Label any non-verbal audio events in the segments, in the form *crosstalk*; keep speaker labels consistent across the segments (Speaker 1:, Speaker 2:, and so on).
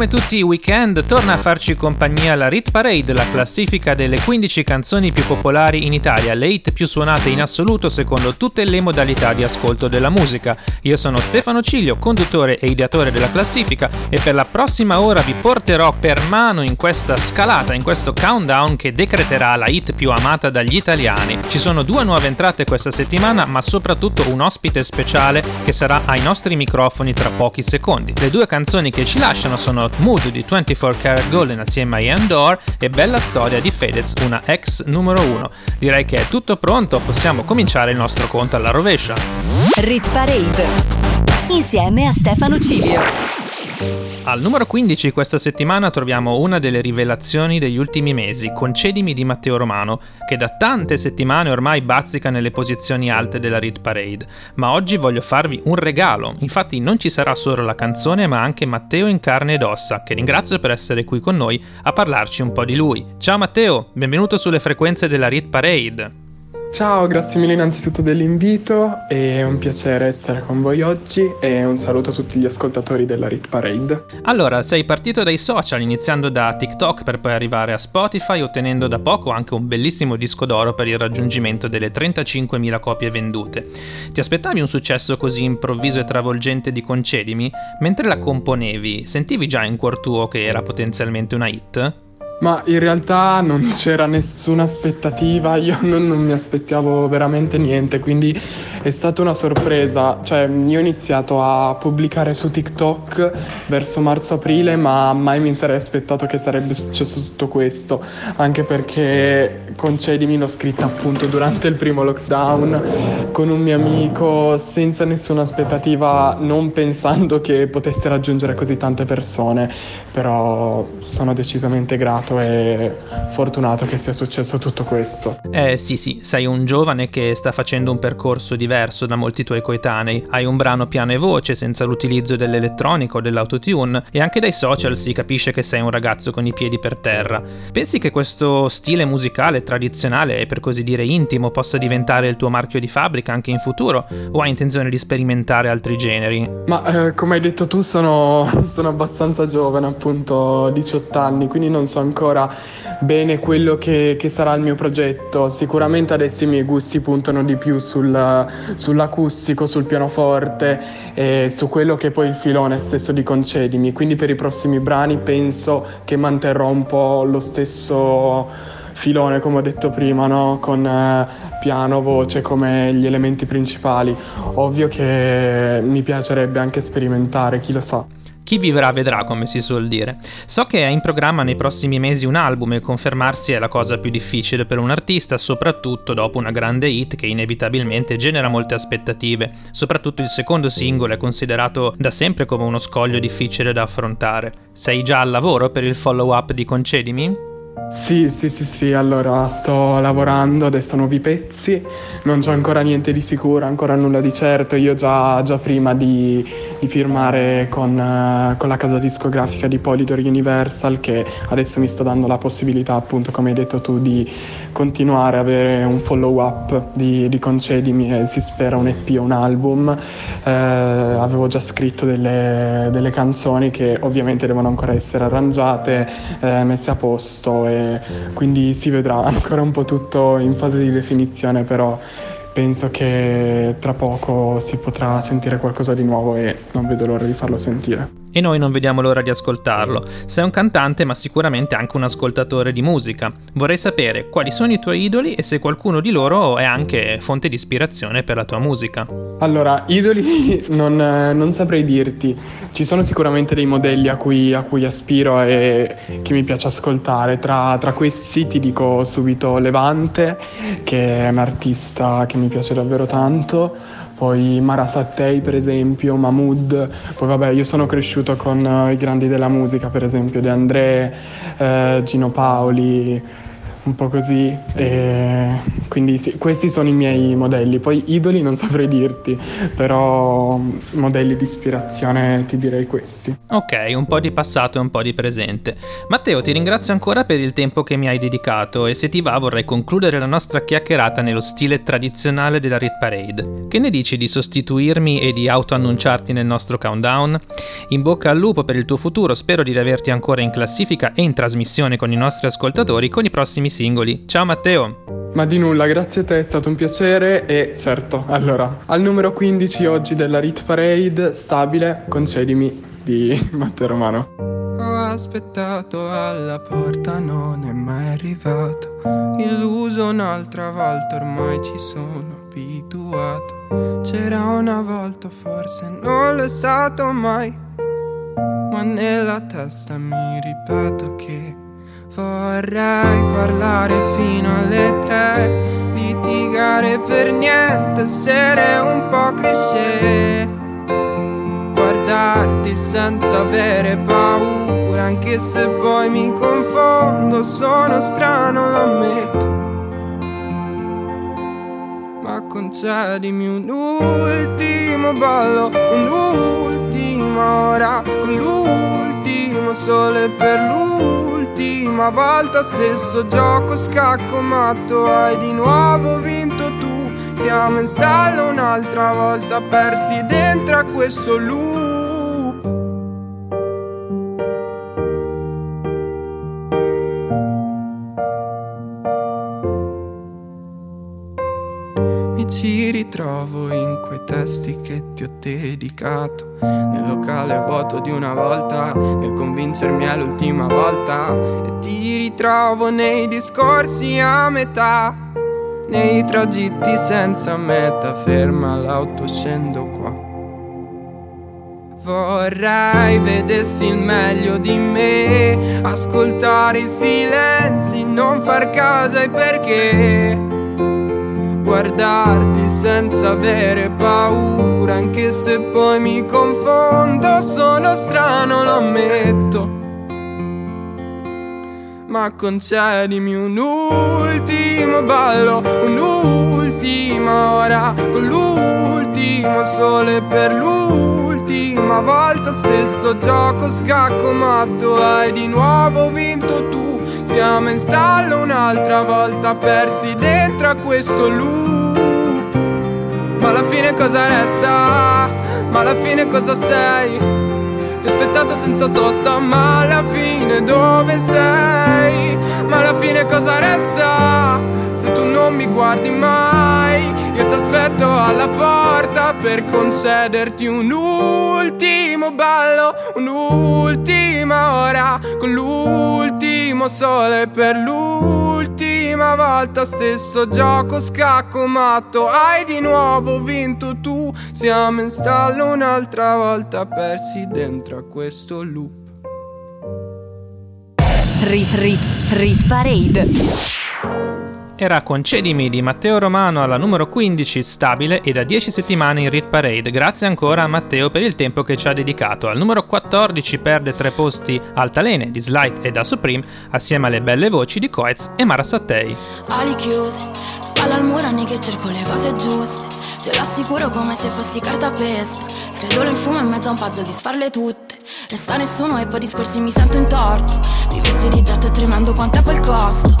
Speaker 1: Come tutti i weekend, torna a farci compagnia la Rit Parade, la classifica delle 15 canzoni più popolari in Italia, le hit più suonate in assoluto secondo tutte le modalità di ascolto della musica. Io sono Stefano Ciglio, conduttore e ideatore della classifica e per la prossima ora vi porterò per mano in questa scalata, in questo countdown che decreterà la hit più amata dagli italiani. Ci sono due nuove entrate questa settimana, ma soprattutto un ospite speciale che sarà ai nostri microfoni tra pochi secondi. Le due canzoni che ci lasciano sono sono Mood di 24 Karat Golden assieme a Ian Dore e Bella Storia di Fedez, una ex numero 1. Direi che è tutto pronto, possiamo cominciare il nostro conto alla rovescia.
Speaker 2: Rit Parade insieme a Stefano Cilio.
Speaker 1: Al numero 15 questa settimana troviamo una delle rivelazioni degli ultimi mesi, Concedimi di Matteo Romano, che da tante settimane ormai bazzica nelle posizioni alte della Read Parade. Ma oggi voglio farvi un regalo, infatti non ci sarà solo la canzone ma anche Matteo in carne ed ossa, che ringrazio per essere qui con noi a parlarci un po' di lui. Ciao Matteo, benvenuto sulle frequenze della Read Parade.
Speaker 3: Ciao, grazie mille innanzitutto dell'invito, è un piacere essere con voi oggi e un saluto a tutti gli ascoltatori della Rit Parade.
Speaker 1: Allora, sei partito dai social, iniziando da TikTok per poi arrivare a Spotify, ottenendo da poco anche un bellissimo disco d'oro per il raggiungimento delle 35.000 copie vendute. Ti aspettavi un successo così improvviso e travolgente di Concedimi? Mentre la componevi, sentivi già in cuor tuo che era potenzialmente una hit?
Speaker 3: Ma in realtà non *laughs* c'era nessuna aspettativa, io *laughs* non, non, mi aspettavo veramente niente, quindi è stata una sorpresa. Cioè, io ho iniziato a pubblicare su TikTok verso marzo-aprile, ma mai mi sarei aspettato che sarebbe successo tutto questo, anche perché concedimi l'ho scritta appunto durante il primo lockdown con un mio amico, senza nessuna aspettativa, non pensando che potesse raggiungere così tante persone, però sono decisamente grato fortunato e fortunato che sia successo tutto questo.
Speaker 1: Eh sì sì, sei un giovane che sta facendo un percorso diverso da molti tuoi coetanei. Hai un brano piano e voce senza l'utilizzo dell'elettronica o dell'autotune e anche dai social si capisce che sei un ragazzo con i piedi per terra. Pensi che questo stile musicale tradizionale e per così dire intimo possa diventare il tuo marchio di fabbrica anche in futuro o hai intenzione di sperimentare altri generi?
Speaker 3: Ma eh, come hai detto tu sono, *laughs* sono abbastanza giovane, appunto 18 anni, quindi non so ancora ancora bene quello che, che, sarà il mio progetto. Sicuramente adesso i miei gusti puntano di più sul, sull'acustico, sul pianoforte e su quello che poi il filone stesso di Concedimi. Quindi per i prossimi brani penso che manterrò un po' lo stesso filone come ho detto prima, no? con eh, piano, voce come gli elementi principali. Ovvio che mi piacerebbe anche sperimentare, chi lo sa.
Speaker 1: Chi vivrà vedrà, come si suol dire. So che è in programma nei prossimi mesi un album e confermarsi è la cosa più difficile per un artista, soprattutto dopo una grande hit che inevitabilmente genera molte aspettative. Soprattutto il secondo singolo è considerato da sempre come uno scoglio difficile da affrontare. Sei già al lavoro per il follow-up di Concedimi?
Speaker 3: Sì, sì, sì, sì, allora sto lavorando adesso nuovi pezzi, non c'è ancora niente di sicuro, ancora nulla di certo, io già, già prima di, di firmare con, uh, con, la casa discografica di Polydor Universal che adesso mi sta dando la possibilità appunto come hai detto tu di continuare a avere un follow up di, di Concedimi e si spera un EP o un album, eh, avevo già scritto delle, delle, canzoni che ovviamente devono ancora essere arrangiate, eh, messe a posto e quindi si vedrà *laughs* ancora un po' tutto in fase di definizione, però penso che tra poco si potrà sentire qualcosa di nuovo e non vedo l'ora di farlo sentire
Speaker 1: e noi non vediamo l'ora di ascoltarlo. Sei un cantante ma sicuramente anche un ascoltatore di musica. Vorrei sapere quali sono i tuoi idoli e se qualcuno di loro è anche fonte di ispirazione per la tua musica.
Speaker 3: Allora, idoli *laughs* non, non saprei dirti. Ci sono sicuramente dei modelli a cui, a cui aspiro e che mi piace ascoltare. Tra, tra questi ti dico subito Levante, che è un artista che mi piace davvero tanto poi Mara Sattei per esempio, Mahmood, poi vabbè io sono cresciuto con uh, i grandi della musica per esempio De André, eh, Gino Paoli, un po' così. E quindi sì, questi sono i miei modelli. Poi idoli non saprei dirti, però modelli di ispirazione ti direi questi.
Speaker 1: Ok, un po' di passato e un po' di presente. Matteo, ti ringrazio ancora per il tempo che mi hai dedicato e se ti va vorrei concludere la nostra chiacchierata nello stile tradizionale della Rit Parade. Che ne dici di sostituirmi e di autoannunciarti nel nostro countdown? In bocca al lupo per il tuo futuro, spero di averti ancora in classifica e in trasmissione con i nostri ascoltatori con i prossimi singoli. Ciao Matteo!
Speaker 3: Ma di nulla, grazie a te, è stato un piacere e certo, allora, al numero 15 oggi della Rit Parade, stabile, concedimi di *laughs* Matteo Romano.
Speaker 4: Ho aspettato alla porta, non è mai arrivato. Illuso un'altra volta, ormai ci sono abituato. C'era una volta, forse non lo è stato mai. Ma nella testa mi ripeto che vorrei parlare fino alle tre. Litigare per niente, essere un po' cliché. Guardarti senza avere paura, anche se poi mi confondo, sono strano, lo ammetto. Ma concedimi un ultimo ballo, un'ultima ora, l'ultimo sole per l'ultima volta, stesso gioco scacco matto, hai di nuovo vinto tu. Siamo in stallo un'altra volta, persi dentro a questo loop. Ritrovo in quei testi che ti ho dedicato. Nel locale vuoto di una volta Nel convincermi è l'ultima volta. E ti ritrovo nei discorsi a metà Nei tragitti senza meta. Ferma l'auto, scendo qua. Vorrei vedessi il meglio di me Ascoltare i silenzi, non far caso ai perché guardarti senza avere paura, anche se poi mi confondo, sono strano, lo ammetto. Ma concedimi un ultimo ballo, un'ultima ora, con l'ultimo sole per l'ultima volta, stesso gioco scacco matto, hai di nuovo vinto tu. Siamo in stallo un'altra volta, persi dentro a questo loop. Ma alla fine cosa resta? Ma alla fine cosa sei? Ti ho aspettato senza sosta, ma alla fine dove sei? Ma alla fine cosa resta? Se tu non mi guardi mai, io ti aspetto alla porta per concederti un ultimo ballo, un'ultima ora con l'ultimo sole per l'ultima volta. Stesso gioco scacco matto, hai di nuovo vinto tu. Siamo in stallo un'altra volta, persi dentro a questo loop.
Speaker 2: Rit Rit Rit Parade.
Speaker 1: Era Concedimi di Matteo Romano alla numero 15 stabile e da 10 settimane in Rit Parade. Grazie ancora a Matteo per il tempo che ci ha dedicato. Al numero 14 perde tre posti Altalene di Slight e da Supreme assieme alle belle voci di Coez e Mara Sattei.
Speaker 5: Ali chiuse, spalla al muro anni che cerco le cose giuste. Te lo assicuro come se fossi carta pesta. Scredolo in fumo in mezzo a un puzzle di sfarle tutte. Resta nessuno e poi discorsi mi sento in torto. Vivessi di getto e tremando quanto è il costo.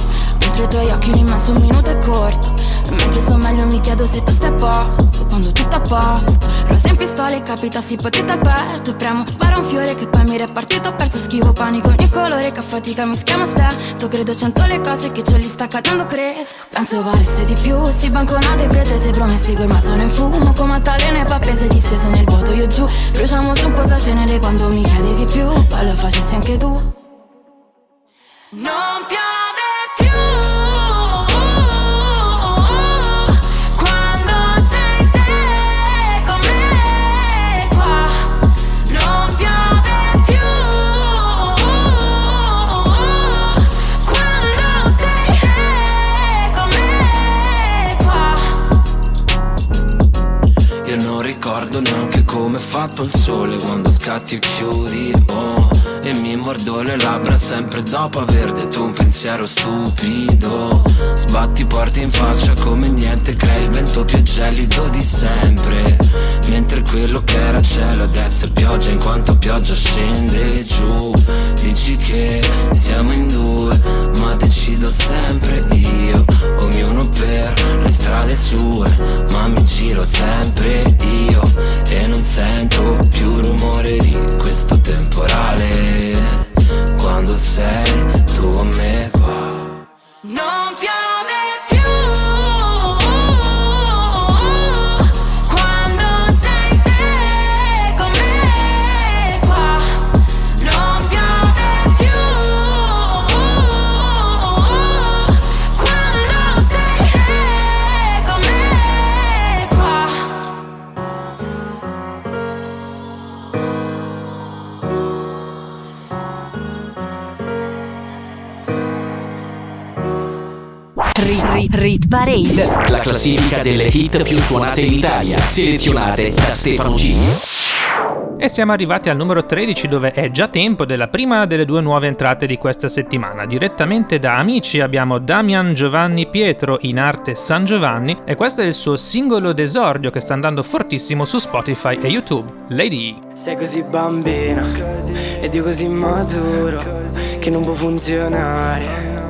Speaker 5: Mentre i tuoi occhi un immenso un minuto è corto. E mentre sto meglio mi chiedo se tu stai a posto. Quando tutto a posto. Rosa in pistola e capitassi potete al petto. E premo, spara un fiore che poi mi repartito. Perso schivo panico ogni colore che a fatica mi schiama stento. Credo cento le cose che ce li sta cadendo cresco. Penso valesse di più. Si banconate pretese promessi col ma sono in fumo. Come altalene pappese distese nel vuoto io giù. Bruciamo su un po' cenere quando mi chiedi di più. Poi lo facessi anche tu. Non
Speaker 6: fatto il sole quando scatti e chiudi oh, E mi mordo le labbra sempre dopo aver detto un pensiero stupido. Sbatti porti in faccia come niente crei il vento più gelido di sempre. Mentre quello che era cielo adesso è pioggia in quanto pioggia scende giù. Dici che siamo in due ma decido sempre io. Ognuno per le strade sue ma mi giro sempre io. E non sento più rumore di questo temporale Quando sei tu con me qua
Speaker 5: Non piangere
Speaker 2: Rit, Rit Parade.
Speaker 7: La classifica delle hit più suonate in Italia, selezionate da Stefano G.
Speaker 1: E siamo arrivati al numero 13 dove è già tempo della prima delle due nuove entrate di questa settimana. Direttamente da Amici abbiamo Damian Giovanni Pietro in arte San Giovanni e questo è il suo singolo d'esordio che sta andando fortissimo su Spotify e YouTube. Lady.
Speaker 8: Sei così bambina ed io così maturo che non può funzionare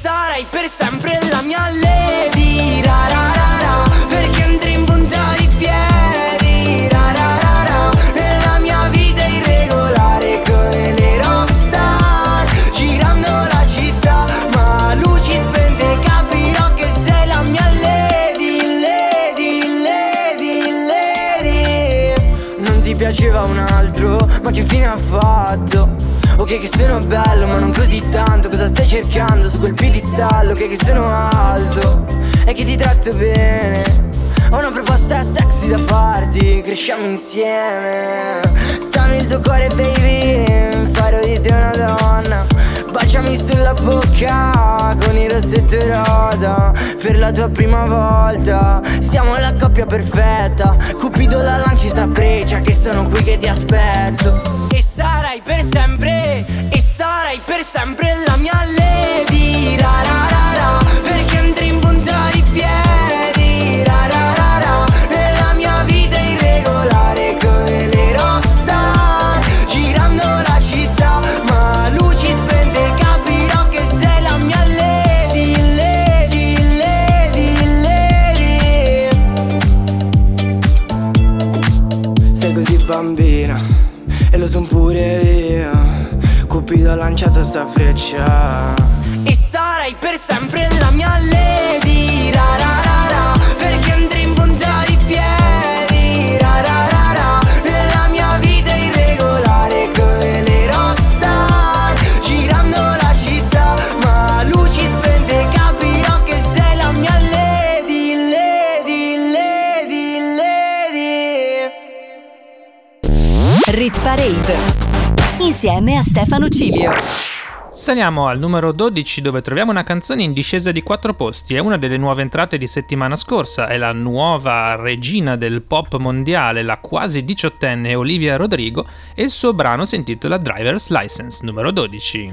Speaker 8: sarai per sempre la mia lady. Ra, ra, ra, ra, Perché andrei in punta di piedi. Ra, ra, ra, ra, Nella mia vita irregolare come le rockstar Girando la città ma luci spente Capirò che sei la mia lady Lady, lady, lady. Non ti piaceva un altro ma che fine ha fatto? Ok che sono bello ma non così tanto. Cosa stai cercando su quel piedistallo? Ok che sono alto e che ti tratto bene. Ho una proposta sexy da farti Cresciamo insieme. Dammi il tuo cuore baby Farò di te una donna Baciami sulla bocca con il rossetto rosa Per la tua prima volta. Siamo la coppia perfetta Cupido la lanci sta freccia Che sono qui che ti aspetto. E sarai per sempre E sarai per sempre la mia lady ra, ra, ra,
Speaker 2: Stefano Cilio.
Speaker 1: Saliamo al numero 12 dove troviamo una canzone in discesa di 4 posti, è una delle nuove entrate di settimana scorsa, è la nuova regina del pop mondiale, la quasi diciottenne Olivia Rodrigo e il suo brano si intitola Driver's License, numero 12.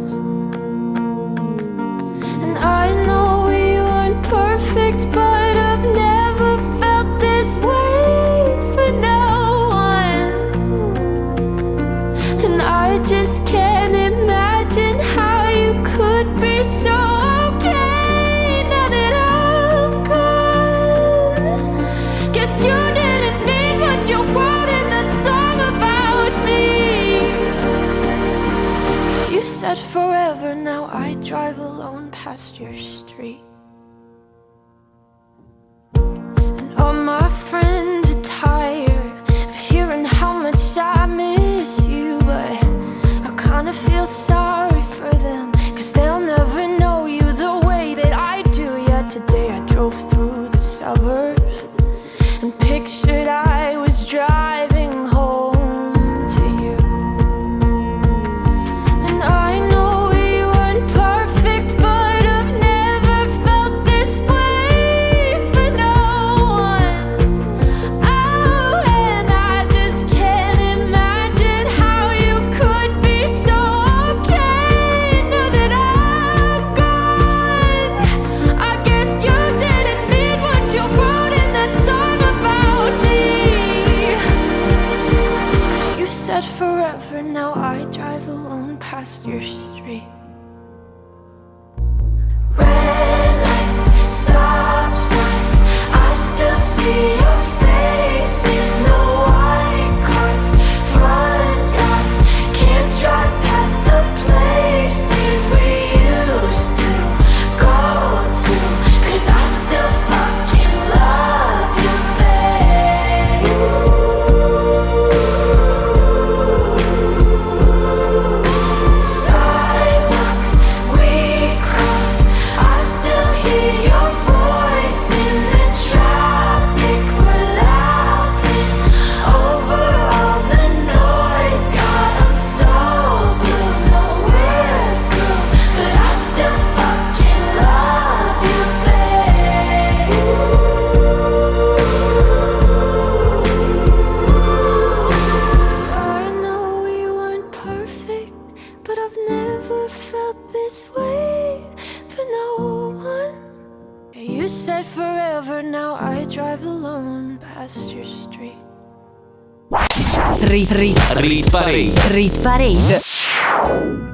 Speaker 7: Parade.
Speaker 2: rit parade.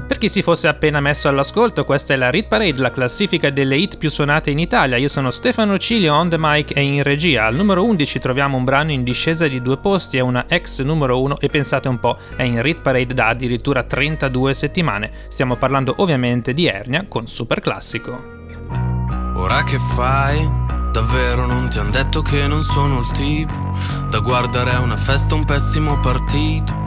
Speaker 1: Per chi si fosse appena messo all'ascolto, questa è la Rit Parade, la classifica delle hit più suonate in Italia. Io sono Stefano Cilio on the mic e in regia. Al numero 11 troviamo un brano in discesa di due posti, è una ex numero 1 e pensate un po', è in Rit Parade da addirittura 32 settimane. Stiamo parlando ovviamente di Ernia con Super Classico.
Speaker 9: Ora che fai? Davvero non ti han detto che non sono il tipo da guardare a una festa un pessimo partito.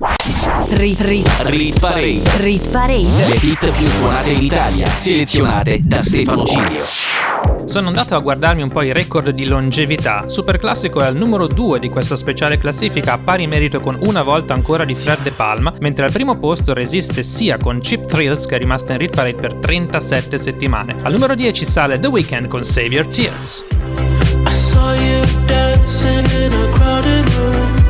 Speaker 2: Rit, rit,
Speaker 7: Rit Parade.
Speaker 2: rit parade.
Speaker 7: Le hit più suonate in Italia, selezionate da Stefano Cilio.
Speaker 10: Sono andato a guardarmi un po' i record di longevità. Superclassico è al numero 2 di questa speciale classifica a pari merito con una volta ancora di Fred De Palma, mentre al primo posto resiste sia con Chip Thrills che è rimasta in Rit Parade per 37 settimane. Al numero 10 sale The Weeknd con Save Your Tears. I saw you dancing in a crowded room.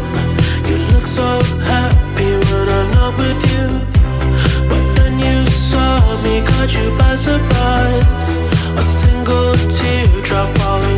Speaker 10: Caught you by surprise. A single teardrop falling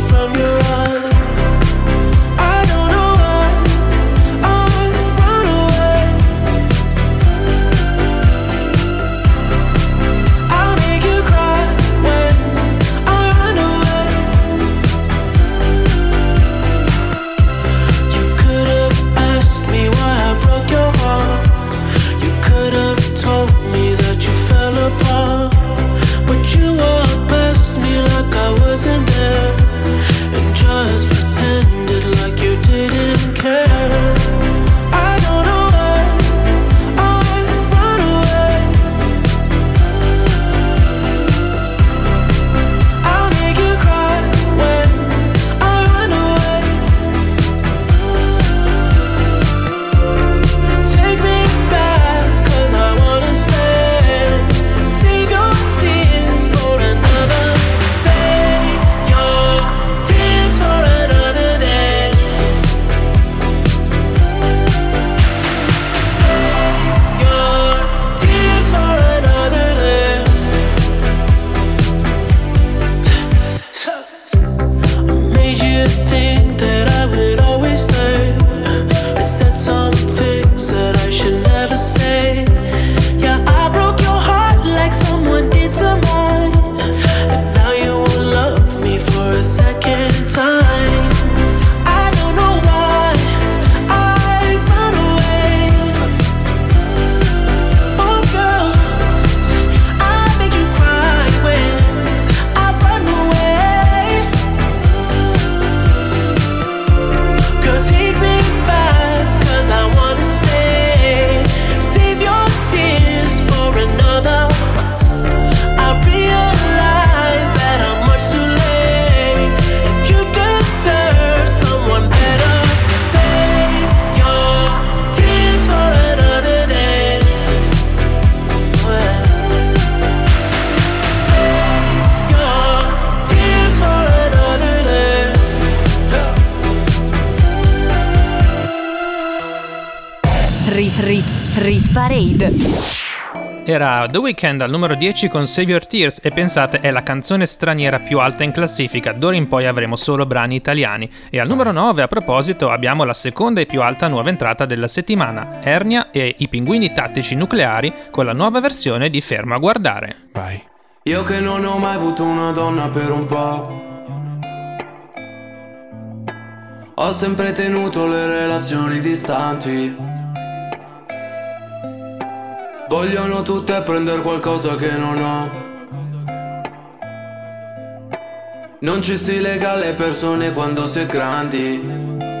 Speaker 10: Era The Weeknd al numero 10 con Save Your Tears e pensate è la canzone straniera più alta in classifica, d'ora in poi avremo solo brani italiani. E al numero 9 a proposito abbiamo la seconda e più alta nuova entrata della settimana, Ernia e i pinguini tattici nucleari con la nuova versione di Fermo a guardare.
Speaker 9: Vai. Io che non ho mai avuto una donna per un po'. Ho sempre tenuto le relazioni distanti. Vogliono tutte prendere qualcosa che non ho. Non ci si lega alle persone quando si è grandi.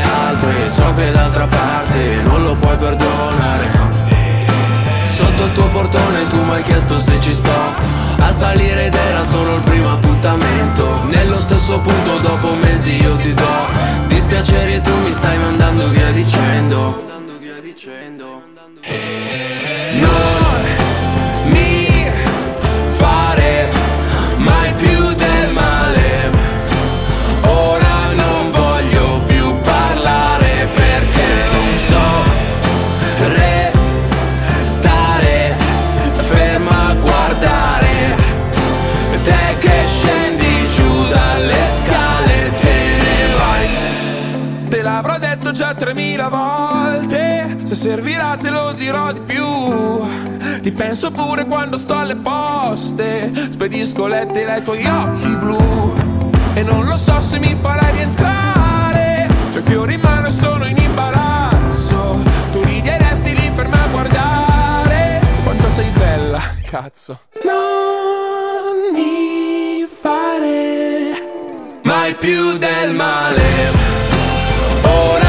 Speaker 9: altre so che d'altra parte non lo puoi perdonare. Sotto il tuo portone tu mi hai chiesto se ci sto. A salire ed era solo il primo appuntamento. Nello stesso punto dopo mesi io ti do. Dispiacere e tu mi stai mandando via dicendo. Non
Speaker 11: servirà te lo dirò di più. Ti penso pure quando sto alle poste. Spedisco lettere ai tuoi occhi blu. E non lo so se mi farai rientrare. C'ho fiori in mano e sono in imbarazzo. Tu ridi e resti lì ferma a guardare. Quanto sei bella, *laughs* cazzo. Non mi fare
Speaker 9: mai più del male. Ora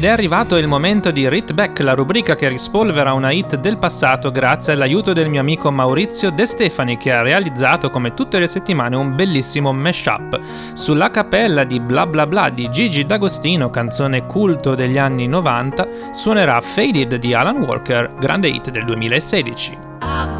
Speaker 1: Ed è arrivato il momento di Rit Back, la rubrica che rispolvera una hit del passato grazie all'aiuto del mio amico Maurizio De Stefani che ha realizzato come tutte le settimane un bellissimo mashup. Sulla cappella di Bla Bla Bla di Gigi D'Agostino, canzone culto degli anni 90, suonerà Faded di Alan Walker, grande hit del 2016.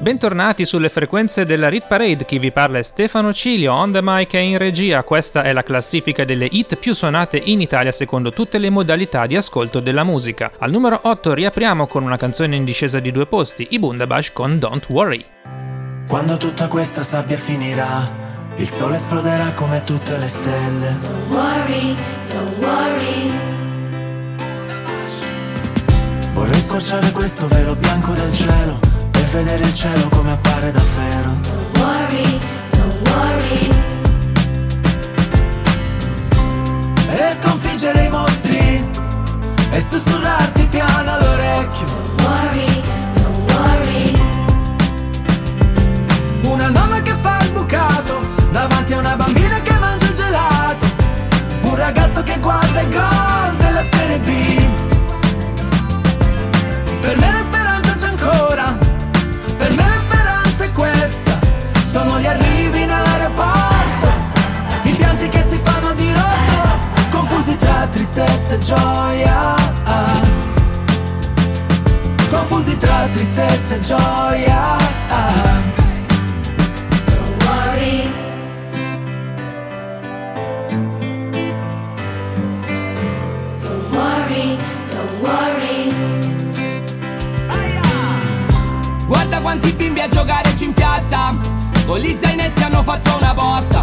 Speaker 1: Bentornati sulle frequenze della Rit Parade, chi vi parla è Stefano Cilio, on the mic e in regia. Questa è la classifica delle hit più suonate in Italia secondo tutte le modalità di ascolto della musica. Al numero 8 riapriamo con una canzone in discesa di due posti, i Bundabash con Don't Worry.
Speaker 12: Quando tutta questa sabbia finirà, il sole esploderà come tutte le stelle.
Speaker 13: Don't worry, don't worry.
Speaker 12: Vorrei squarciare questo velo bianco del cielo vedere il cielo come appare davvero.
Speaker 13: Don't worry, don't worry.
Speaker 12: E sconfiggere i mostri e sussurrarti piano all'orecchio.
Speaker 13: Don't worry, don't worry.
Speaker 12: Una nonna che fa il bucato davanti a una bambina che mangia il gelato. Un ragazzo che guarda il gol della Serie B. tristezza e gioia. Confusi tra tristezza e gioia.
Speaker 13: Don't. Don't worry, don't worry.
Speaker 9: Guarda quanti bimbi a giocare in piazza Con gli zainetti hanno fatto una porta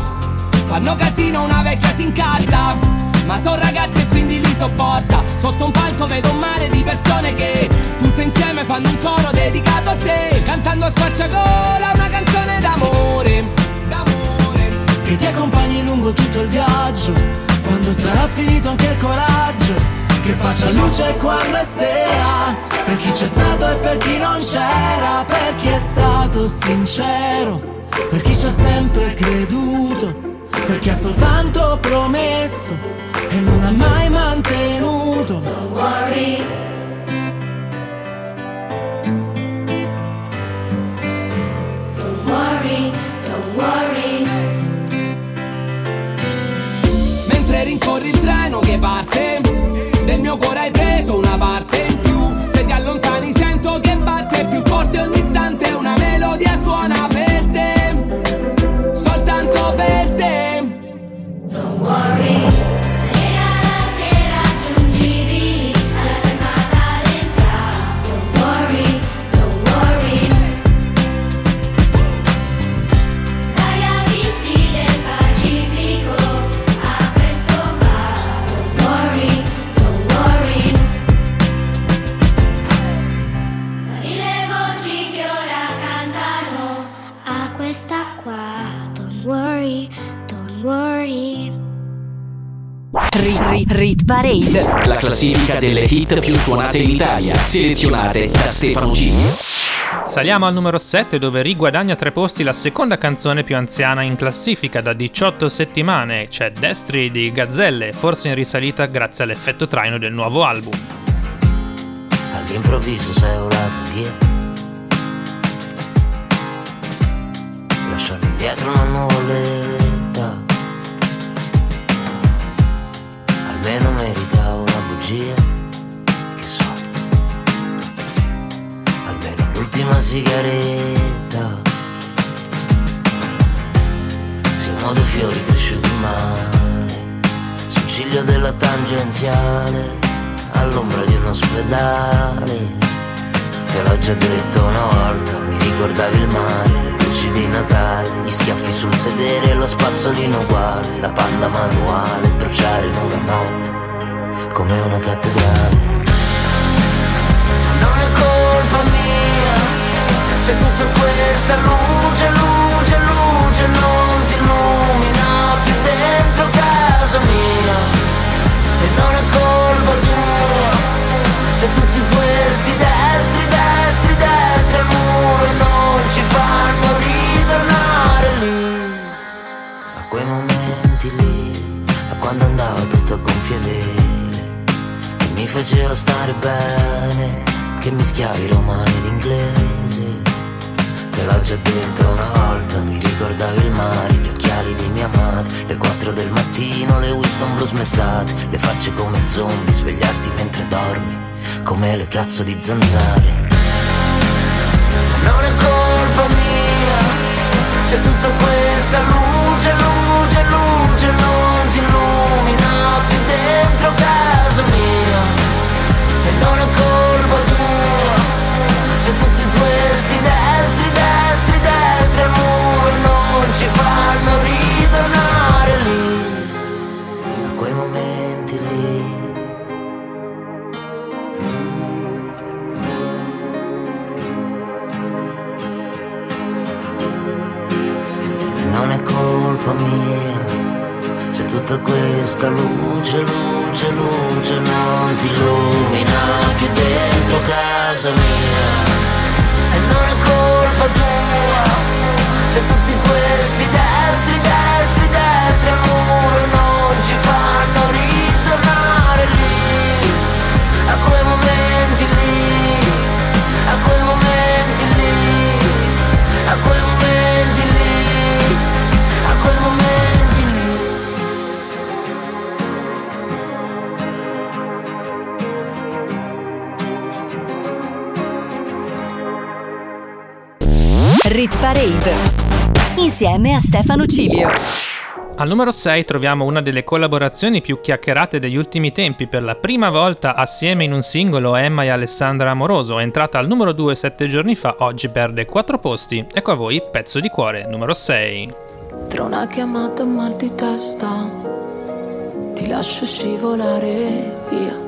Speaker 9: Fanno casino, una vecchia si incazza Ma sono ragazzi e quindi sopporta. Sotto un palco vedo un mare di persone che Tutte insieme fanno un coro dedicato a te. Cantando a squarciagola una canzone d'amore D'amore.
Speaker 12: Che ti accompagni lungo tutto il viaggio. Quando sarà finito anche il coraggio. Che faccia luce quando è sera. Per chi c'è stato e per chi non c'era. Per chi è stato sincero. Per chi ci ha sempre creduto. Per chi ha soltanto promesso e non ha mai mantenuto
Speaker 13: Don't worry. Don't worry, don't worry.
Speaker 9: Mentre rincorri il treno che parte Del mio cuore hai preso una parte in più Se ti allontani sento che batte più forte ogni istante Una melodia suona
Speaker 2: Rit, rit, rit Parade.
Speaker 7: La classifica delle hit più suonate in Italia. Selezionate da Stefano Cilio.
Speaker 1: Saliamo al numero 7 dove riguadagna tre posti la seconda canzone più anziana in classifica da 18 settimane. C'è Destri di Gazzelle, forse in risalita grazie all'effetto traino del nuovo album.
Speaker 14: All'improvviso sei volata via Lasciando indietro una nuvoletta una bugia Che so. Almeno l'ultima sigaretta. Siamo due fiori cresciuti male Sul ciglio della tangenziale all'ombra di un ospedale. Te l'ho già detto una volta, mi ricordavi il mare, le luci di Natale, gli schiaffi sul sedere, lo spazzolino uguale, la panda manuale, bruciare in una notte, come una cattedrale. Non è colpa mia, se tutta questa luce, luce, luce non ti illumina più dentro casa mia. E non è colpa tua Se tutti questi destri, destri, destri al muro non ci fanno ritornare lì A quei momenti lì A quando andava tutto a gonfie vele mi faceva stare bene Che mischiavi romano ed inglese Te l'ho già detto una volta, mi ricordavi il mare, gli occhiali di mia madre Le quattro del mattino, le Winston blu smezzate Le facce come zombie, svegliarti mentre dormi Come le cazzo di zanzare. Non è colpa mia Se tutta questa luce, non è colpa tua. Se tutti questi destri, destri, destri al muro Non ci fanno ritornare lì. A quei momenti lì. Non è colpa mia se tutta questa luce, luce, luce non ti illumina più dentro casa mia. E non è colpa tua se tutti questi destri,
Speaker 2: Rit Parade insieme a Stefano Cilio.
Speaker 1: Al numero 6 troviamo una delle collaborazioni più chiacchierate degli ultimi tempi. Per la prima volta assieme in un singolo Emma e Alessandra Amoroso, è entrata al numero 2 sette giorni fa, oggi perde 4 posti. Ecco a voi Pezzo di cuore, numero 6.
Speaker 15: Tra una chiamata e un mal di testa Ti lascio scivolare via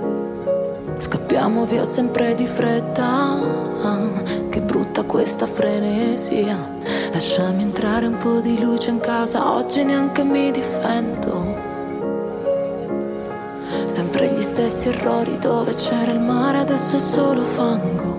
Speaker 15: Scappiamo via sempre di fretta. Che brutta questa frenesia. Lasciami entrare un po' di luce in casa. Oggi neanche mi difendo. Sempre gli stessi errori dove c'era il mare Adesso è solo fango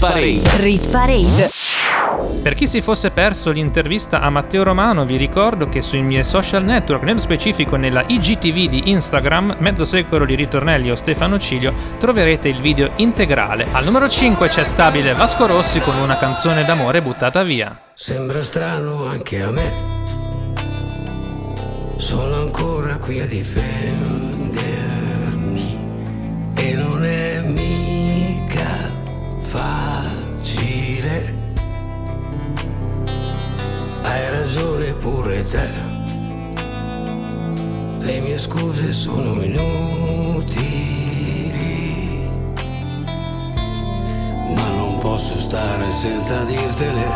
Speaker 7: Parade.
Speaker 2: rit parade.
Speaker 1: Per chi si fosse perso l'intervista a Matteo Romano, vi ricordo che sui miei social network, nello specifico nella IGTV di Instagram, Mezzo Secolo di Ritornelli o Stefano Cilio, troverete il video integrale. Al numero 5 c'è stabile Vasco Rossi con una canzone d'amore buttata via.
Speaker 16: Sembra strano anche a me. Sono ancora qui a difendermi ragione pure te. Le mie scuse sono inutili. Ma non posso stare senza dirtele.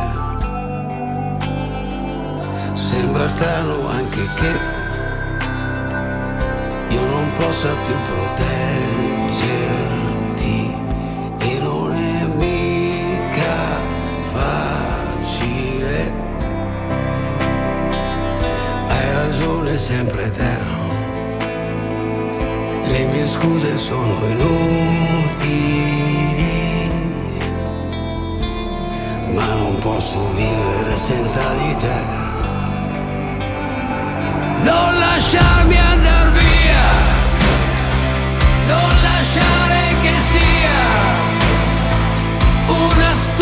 Speaker 16: Sembra strano anche che io non possa più proteggerti e non è mica facile. Sempre te. Le mie scuse sono inutili, ma non posso vivere senza di te. Non lasciarmi andare via, non lasciare che sia una stupida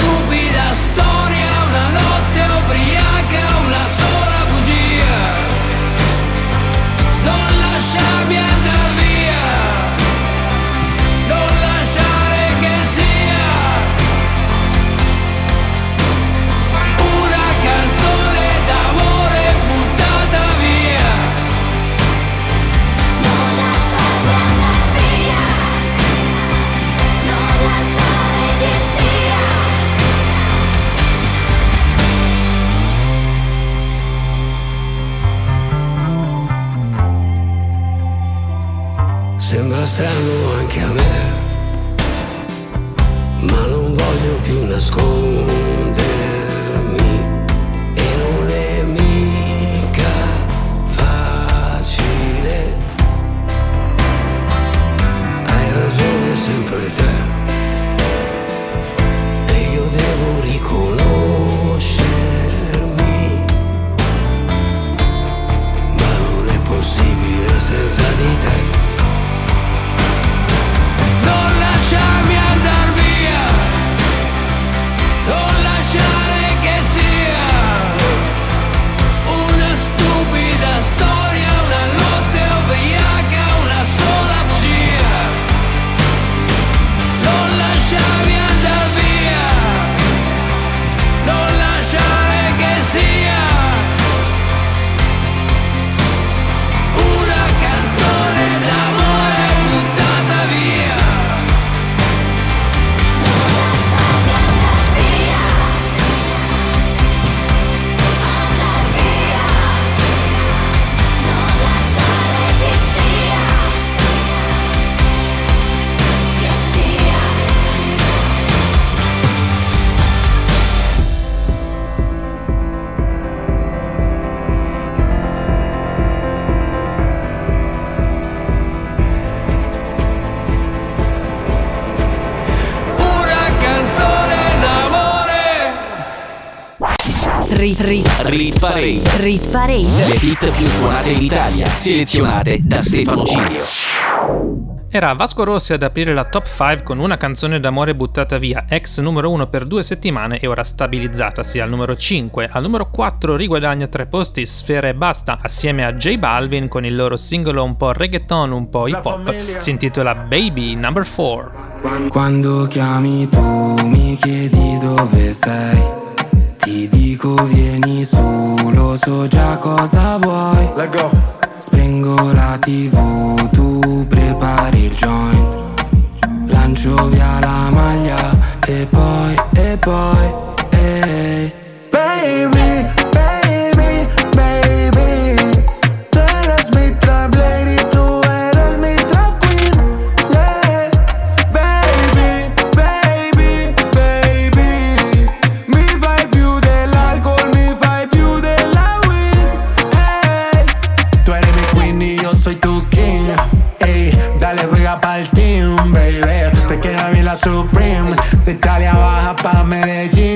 Speaker 16: Non lasciarmi andare strano anche a me, ma non voglio più nascondermi
Speaker 7: Parade.
Speaker 2: rit parade.
Speaker 7: Le hit più suonate in Italia, selezionate da Stefano Cilio.
Speaker 1: Era Vasco Rossi ad aprire la top 5 con una canzone d'amore buttata via, ex numero 1 per due settimane e ora stabilizzatasi al numero 5. Al numero 4 riguadagna tre posti Sfera e Basta assieme a J Balvin con il loro singolo un po' reggaeton, un po' hip hop. Si intitola Baby Number 4.
Speaker 17: Quando chiami tu mi chiedi dove sei Ti dico vieni su, lo so già cosa vuoi. Spengo la tv, tu prepari il joint. Lancio via la maglia e poi, e poi,
Speaker 12: pa'l team, baby. Te queda bien la Supreme.
Speaker 18: De Italia baja pa' Medellín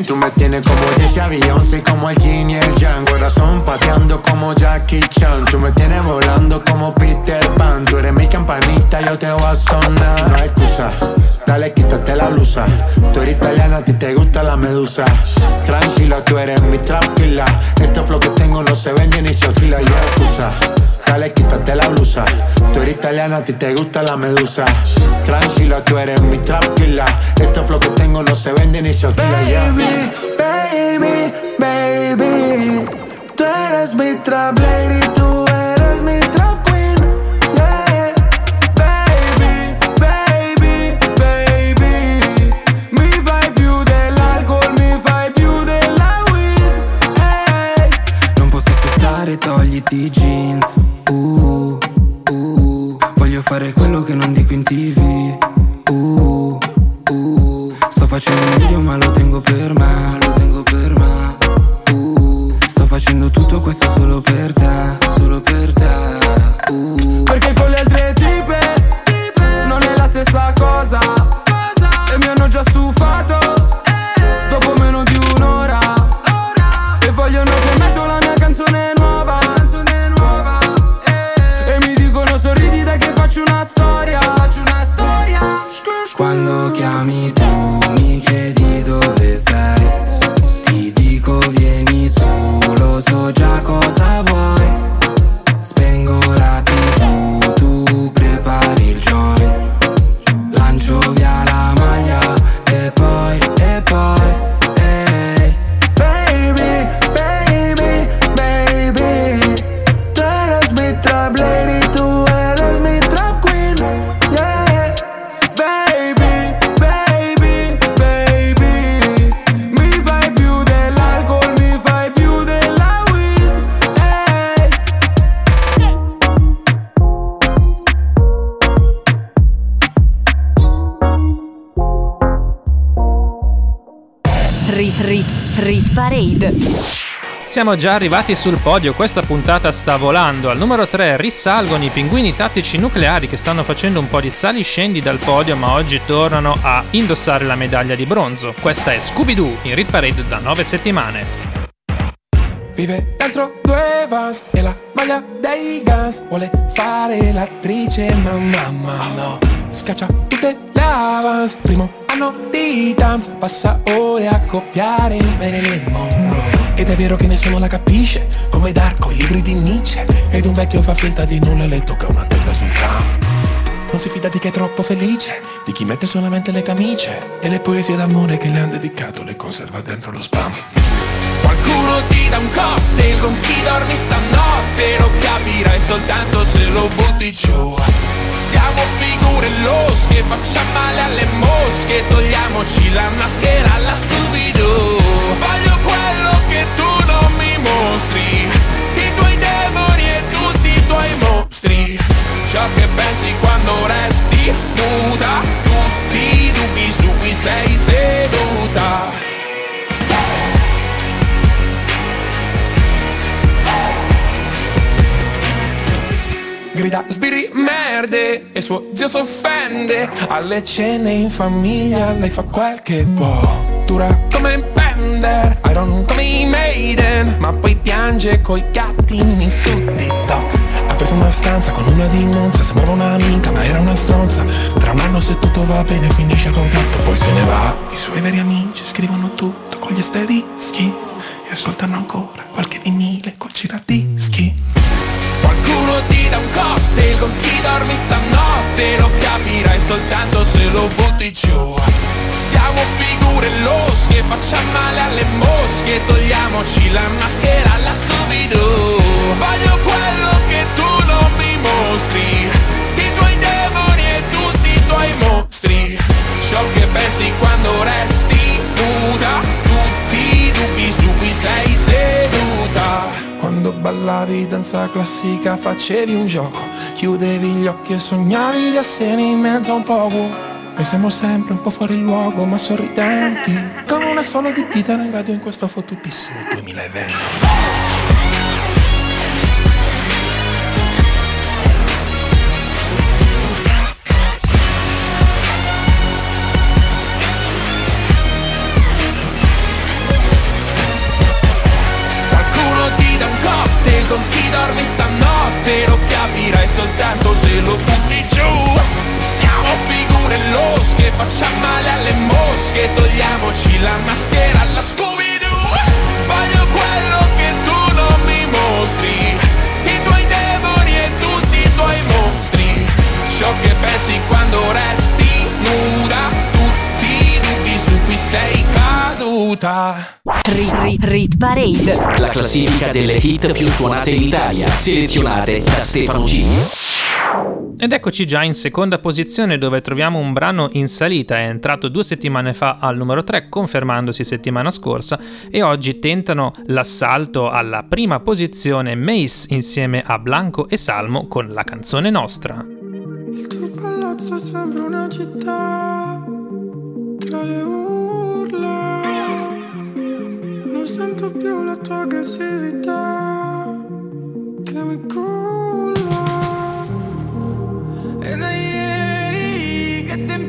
Speaker 18: Como Jesse Beyoncé Como el Gin y el Jan Corazón pateando como Jackie Chan. Tú me tienes volando como Peter Pan. Tú eres mi campanita, yo te voy a sonar. No hay excusa. Dale, quítate la blusa. Tú eres italiana, a ti te gusta la medusa. Tranquila, tú eres mi tranquila. Este flow que tengo no se vende ni se alquila Y excusa. Dale, quítate la blusa. Tú eres italiana, a ti te gusta la medusa. Tranquila, tú eres mi tranquila. Este flow que tengo no se vende ni se alquila
Speaker 19: Baby, baby, baby Tú eres mi trap lady, tú eres mi trap queen yeah.
Speaker 20: Baby, baby, baby Mi fai più dell'alcol, mi fai più della weed hey.
Speaker 17: Non posso aspettare, togliti i jeans uh, uh, Voglio fare quello che non dico in tv uh, uh, Sto facendo un video ma lo tengo per me tutto questo solo per te Solo per te uh.
Speaker 1: Siamo già arrivati sul podio, questa puntata sta volando. Al numero 3 risalgono i pinguini tattici nucleari che stanno facendo un po' di sali scendi dal podio, ma oggi tornano a indossare la medaglia di bronzo. Questa è Scooby-Doo in Rit Parade da 9 settimane.
Speaker 20: Vive dentro due vans e la maglia dei Guns Vuole fare l'attrice ma mamma no Scaccia tutte le avance Primo anno di Tams Passa ore a copiare Marilyn Monroe Ed è vero che nessuno la capisce Come Darko, i libri di Nietzsche. Ed un vecchio fa finta di nulla e le tocca una tenda sul tram. Non si fida di chi è troppo felice, di chi mette solamente le camicie e le poesie d'amore che le han dedicato le conserva dentro lo spam. Qualcuno ti dà un cocktail con chi dormi stanotte Lo capirai soltanto se lo butti giù. Siamo figure losche, facciamo male alle mosche Togliamoci la maschera alla Scooby-Doo. Voglio mostri Ciò che pensi quando resti nuda Tutti i dubbi su cui sei seduta. Grida sbirri merde e suo zio s'offende. Alle cene in famiglia lei fa quel che può Dura come Bender, Iron come i Maiden. Ma poi piange coi gattini su TikTok preso una stanza con una di Monza Sembrava una minca ma era una stronza. Tra un anno se tutto va bene finisce il contratto Poi se ne va. I suoi veri amici scrivono tutto con gli asterischi E ascoltano ancora qualche vinile col giradischi. Qualcuno ti dà un cocktail con chi dormi stanotte Lo capirai soltanto se lo butti giù. Siamo figure losche, facciamo male alle mosche Togliamoci la maschera alla Scooby-Doo Voglio quello che tu non mi mostri. I tuoi demoni e tutti i tuoi mostri. Ciò che pensi quando resti nuda. Tutti i dubbi su cui sei seduta. Quando ballavi danza classica facevi un gioco. Chiudevi gli occhi e sognavi di essere in mezzo a un poco. Noi siamo sempre un po' fuori luogo ma sorridenti. Con una sola di chitarra in radio in questo fottutissimo 2020 soltanto se lo butti giù.
Speaker 8: Siamo figure losche, facciamo male alle mosche. Togliamoci la maschera alla Scooby-Doo. Voglio quello che tu non mi mostri. I tuoi demoni e tutti i tuoi mostri. Ciò che pensi quando resti nuda Tutti i dubbi su cui sei caduta
Speaker 2: Rit, rit, rit Parade.
Speaker 7: La classifica delle hit più suonate in Italia, selezionate da Stefano G.
Speaker 1: Ed eccoci già in seconda posizione dove troviamo un brano in salita, è entrato due settimane fa al numero 3 confermandosi settimana scorsa e oggi tentano l'assalto alla prima posizione Mace insieme a Blanco e Salmo con la canzone nostra.
Speaker 8: Il tuo palazzo sembra una città tra le urla. Non sento più la tua aggressività che mi culla. E da ieri che sei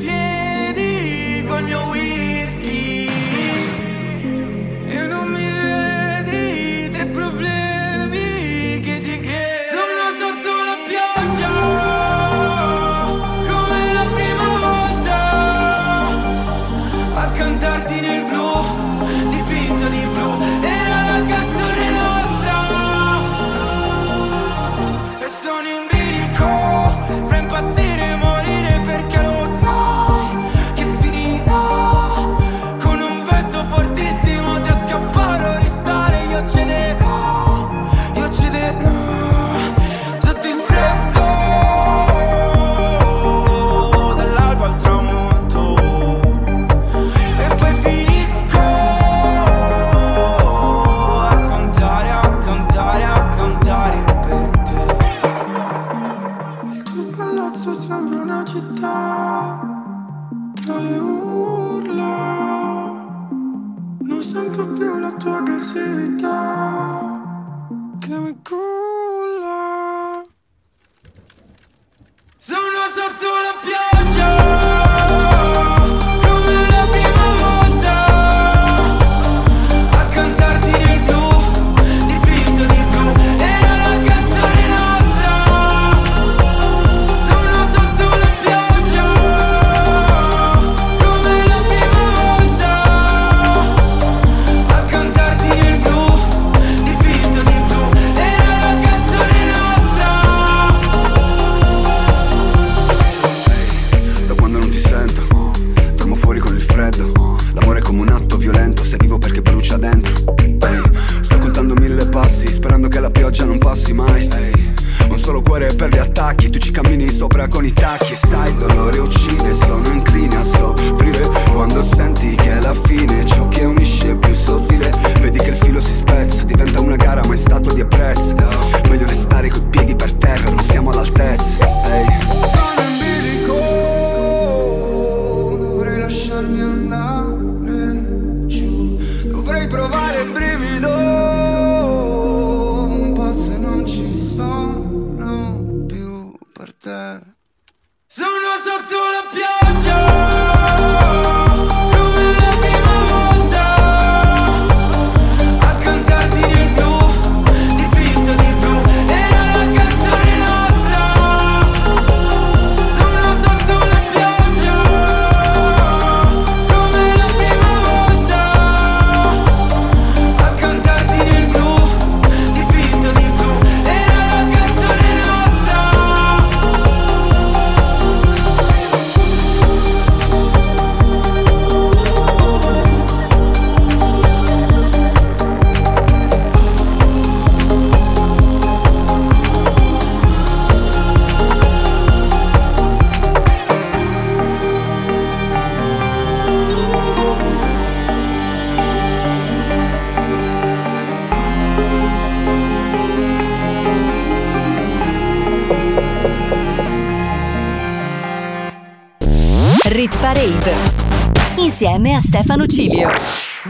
Speaker 2: Insieme a Stefano Cilio.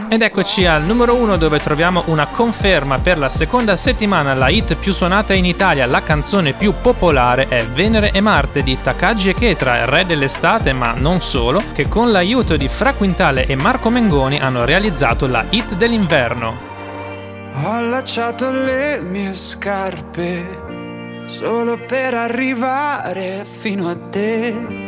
Speaker 1: Ed eccoci al numero 1 dove troviamo una conferma per la seconda settimana la hit più suonata in Italia, la canzone più popolare è Venere e Marte di Takagi e Ketra, re dell'estate ma non solo, che con l'aiuto di Fra Quintale e Marco Mengoni hanno realizzato la hit dell'inverno.
Speaker 8: Ho allacciato le mie scarpe solo per arrivare fino a te.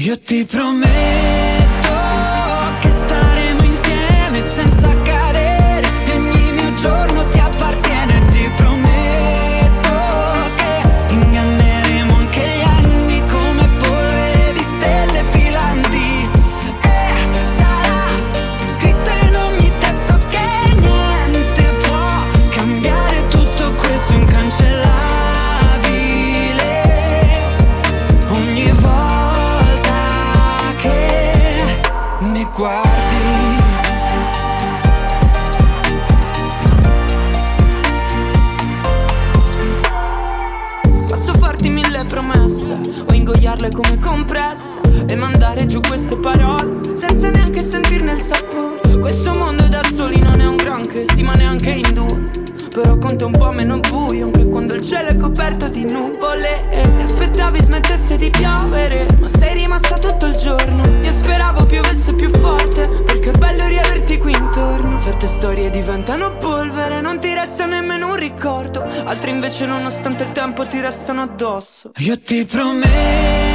Speaker 8: यीप्रोमे restano addosso. Io ti prometto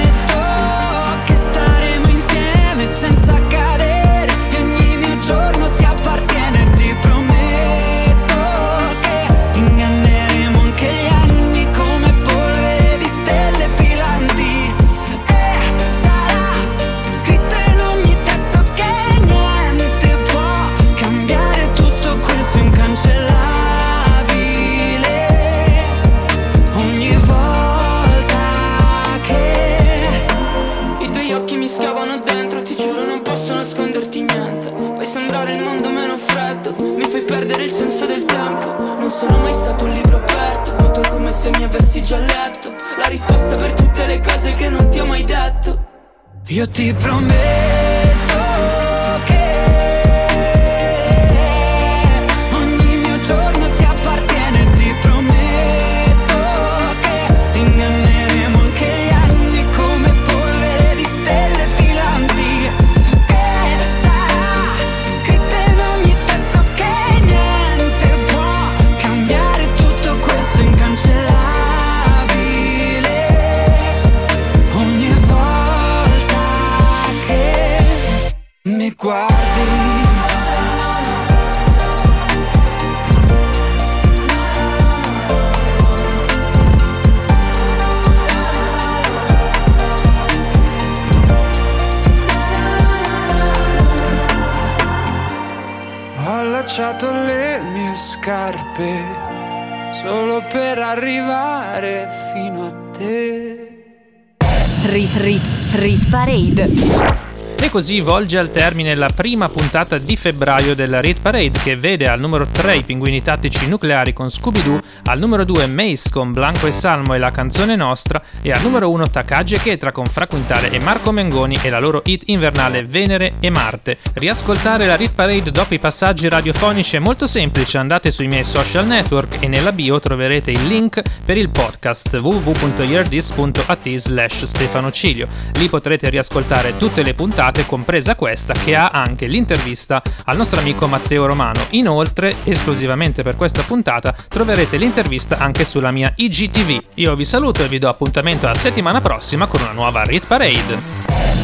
Speaker 1: E così volge al termine la prima puntata di febbraio della Rit Parade che vede al numero 3 i pinguini tattici nucleari con Scooby-Doo, al numero 2 Mace con Blanco e Salmo e la canzone nostra e al numero 1 Takagi e Ketra con Fra Quintale e Marco Mengoni e la loro hit invernale Venere e Marte. Riascoltare la Rit Parade dopo i passaggi radiofonici è molto semplice, andate sui miei social network e nella bio troverete il link per il podcast www.yeardis.at slash Stefano Cilio. Lì potrete riascoltare tutte le puntate compresa questa che ha anche l'intervista al nostro amico Matteo Romano. Inoltre, esclusivamente per questa puntata, troverete l'intervista anche sulla mia IGTV. Io vi saluto e vi do appuntamento la settimana prossima con una nuova Rit Parade.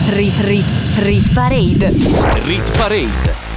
Speaker 2: Rit Rit Rit Parade.
Speaker 7: Rit Parade.